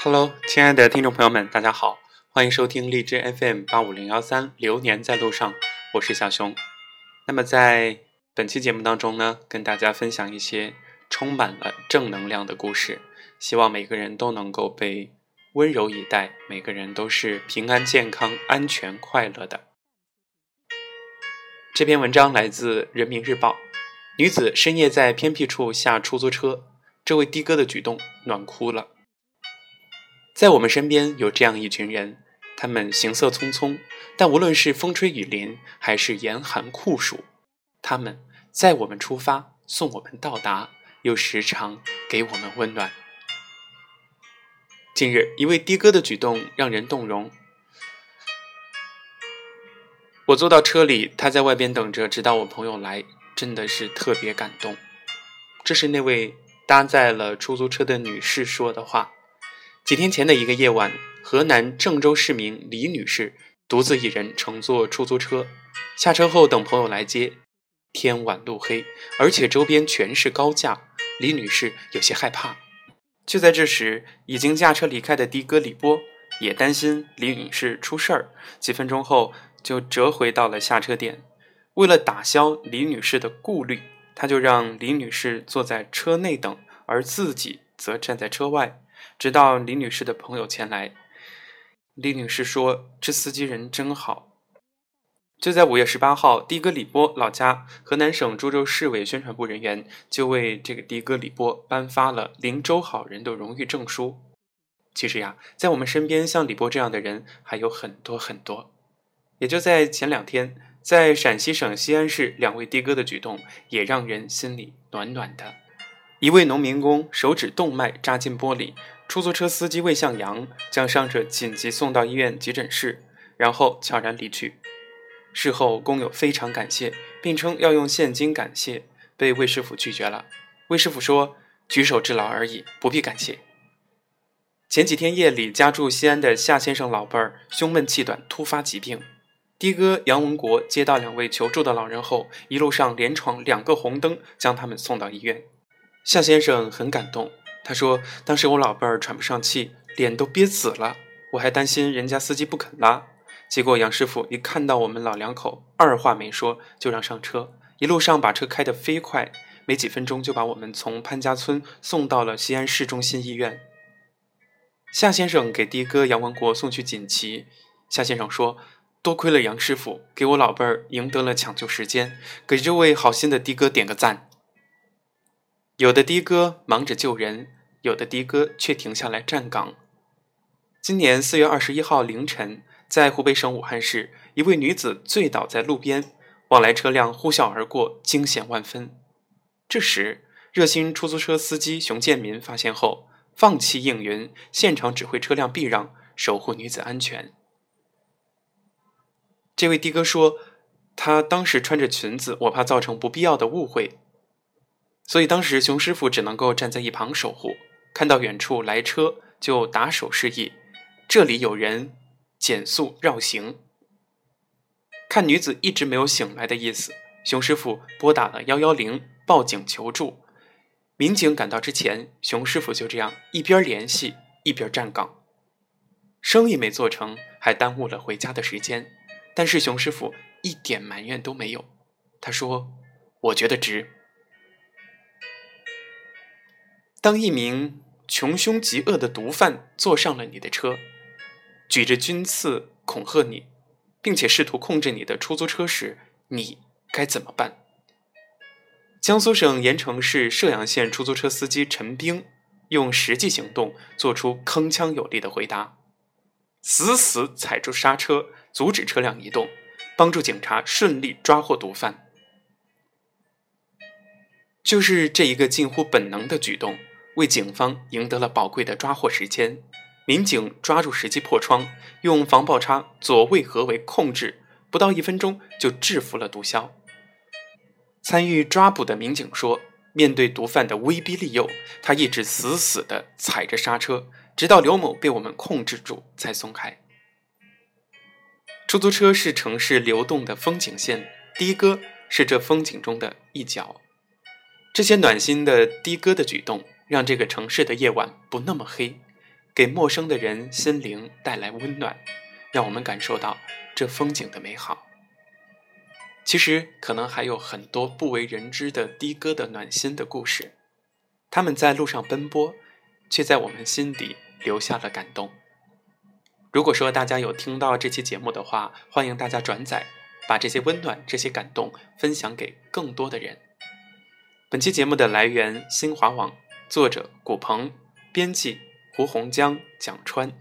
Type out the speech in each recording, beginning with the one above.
Hello，亲爱的听众朋友们，大家好，欢迎收听荔枝 FM 八五零幺三，流年在路上，我是小熊。那么在本期节目当中呢，跟大家分享一些充满了正能量的故事，希望每个人都能够被温柔以待，每个人都是平安、健康、安全、快乐的。这篇文章来自人民日报，女子深夜在偏僻处下出租车，这位的哥的举动暖哭了。在我们身边有这样一群人，他们行色匆匆，但无论是风吹雨淋还是严寒酷暑，他们在我们出发、送我们到达，又时常给我们温暖。近日，一位的哥的举动让人动容。我坐到车里，他在外边等着，直到我朋友来，真的是特别感动。这是那位搭载了出租车的女士说的话。几天前的一个夜晚，河南郑州市民李女士独自一人乘坐出租车，下车后等朋友来接。天晚路黑，而且周边全是高架，李女士有些害怕。就在这时，已经驾车离开的的哥李波也担心李女士出事儿，几分钟后就折回到了下车点。为了打消李女士的顾虑，他就让李女士坐在车内等，而自己则站在车外。直到李女士的朋友前来，李女士说：“这司机人真好。”就在五月十八号，的哥李波老家河南省株洲市委宣传部人员就为这个的哥李波颁发了“灵州好人”的荣誉证书。其实呀，在我们身边像李波这样的人还有很多很多。也就在前两天，在陕西省西安市，两位的哥的举动也让人心里暖暖的。一位农民工手指动脉扎进玻璃，出租车司机魏向阳将伤者紧急送到医院急诊室，然后悄然离去。事后，工友非常感谢，并称要用现金感谢，被魏师傅拒绝了。魏师傅说：“举手之劳而已，不必感谢。”前几天夜里，家住西安的夏先生老伴儿胸闷气短，突发疾病。的哥杨文国接到两位求助的老人后，一路上连闯两个红灯，将他们送到医院。夏先生很感动，他说：“当时我老伴儿喘不上气，脸都憋紫了，我还担心人家司机不肯拉。结果杨师傅一看到我们老两口，二话没说就让上车，一路上把车开得飞快，没几分钟就把我们从潘家村送到了西安市中心医院。”夏先生给的哥杨文国送去锦旗。夏先生说：“多亏了杨师傅，给我老伴儿赢得了抢救时间，给这位好心的的哥点个赞。”有的的哥忙着救人，有的的哥却停下来站岗。今年四月二十一号凌晨，在湖北省武汉市，一位女子醉倒在路边，往来车辆呼啸而过，惊险万分。这时，热心出租车司机熊建民发现后，放弃应援，现场指挥车辆避让，守护女子安全。这位的哥说：“他当时穿着裙子，我怕造成不必要的误会。”所以当时熊师傅只能够站在一旁守护，看到远处来车就打手示意，这里有人，减速绕行。看女子一直没有醒来的意思，熊师傅拨打了幺幺零报警求助。民警赶到之前，熊师傅就这样一边联系一边站岗，生意没做成，还耽误了回家的时间。但是熊师傅一点埋怨都没有，他说：“我觉得值。”当一名穷凶极恶的毒贩坐上了你的车，举着军刺恐吓你，并且试图控制你的出租车时，你该怎么办？江苏省盐城市射阳县出租车司机陈兵用实际行动做出铿锵有力的回答：死死踩住刹车，阻止车辆移动，帮助警察顺利抓获毒贩。就是这一个近乎本能的举动。为警方赢得了宝贵的抓获时间，民警抓住时机破窗，用防爆叉左为合围控制，不到一分钟就制服了毒枭。参与抓捕的民警说：“面对毒贩的威逼利诱，他一直死死地踩着刹车，直到刘某被我们控制住才松开。”出租车是城市流动的风景线，的哥是这风景中的一角。这些暖心的的哥的举动。让这个城市的夜晚不那么黑，给陌生的人心灵带来温暖，让我们感受到这风景的美好。其实，可能还有很多不为人知的的哥的暖心的故事，他们在路上奔波，却在我们心底留下了感动。如果说大家有听到这期节目的话，欢迎大家转载，把这些温暖、这些感动分享给更多的人。本期节目的来源：新华网，作者：古鹏，编辑：胡洪江、蒋川。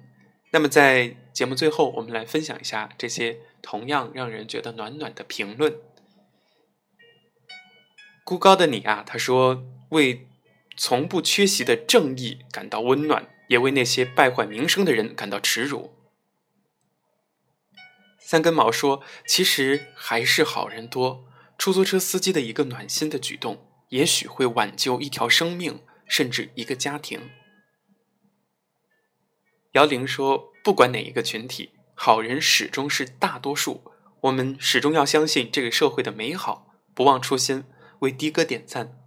那么在节目最后，我们来分享一下这些同样让人觉得暖暖的评论。孤高的你啊，他说：“为从不缺席的正义感到温暖，也为那些败坏名声的人感到耻辱。”三根毛说：“其实还是好人多，出租车司机的一个暖心的举动。”也许会挽救一条生命，甚至一个家庭。姚玲说：“不管哪一个群体，好人始终是大多数。我们始终要相信这个社会的美好，不忘初心，为的哥点赞。”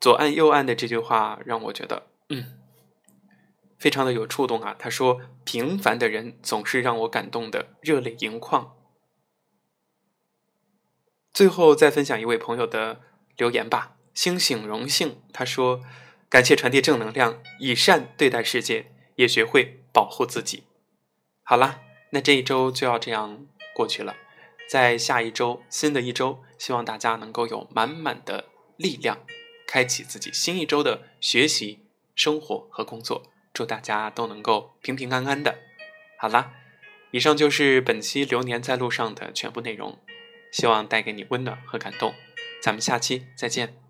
左岸右岸的这句话让我觉得，嗯，非常的有触动啊。他说：“平凡的人总是让我感动的热泪盈眶。”最后再分享一位朋友的留言吧。星星荣幸他说：“感谢传递正能量，以善对待世界，也学会保护自己。”好了，那这一周就要这样过去了。在下一周，新的一周，希望大家能够有满满的力量，开启自己新一周的学习、生活和工作。祝大家都能够平平安安的。好啦，以上就是本期《流年在路上》的全部内容。希望带给你温暖和感动，咱们下期再见。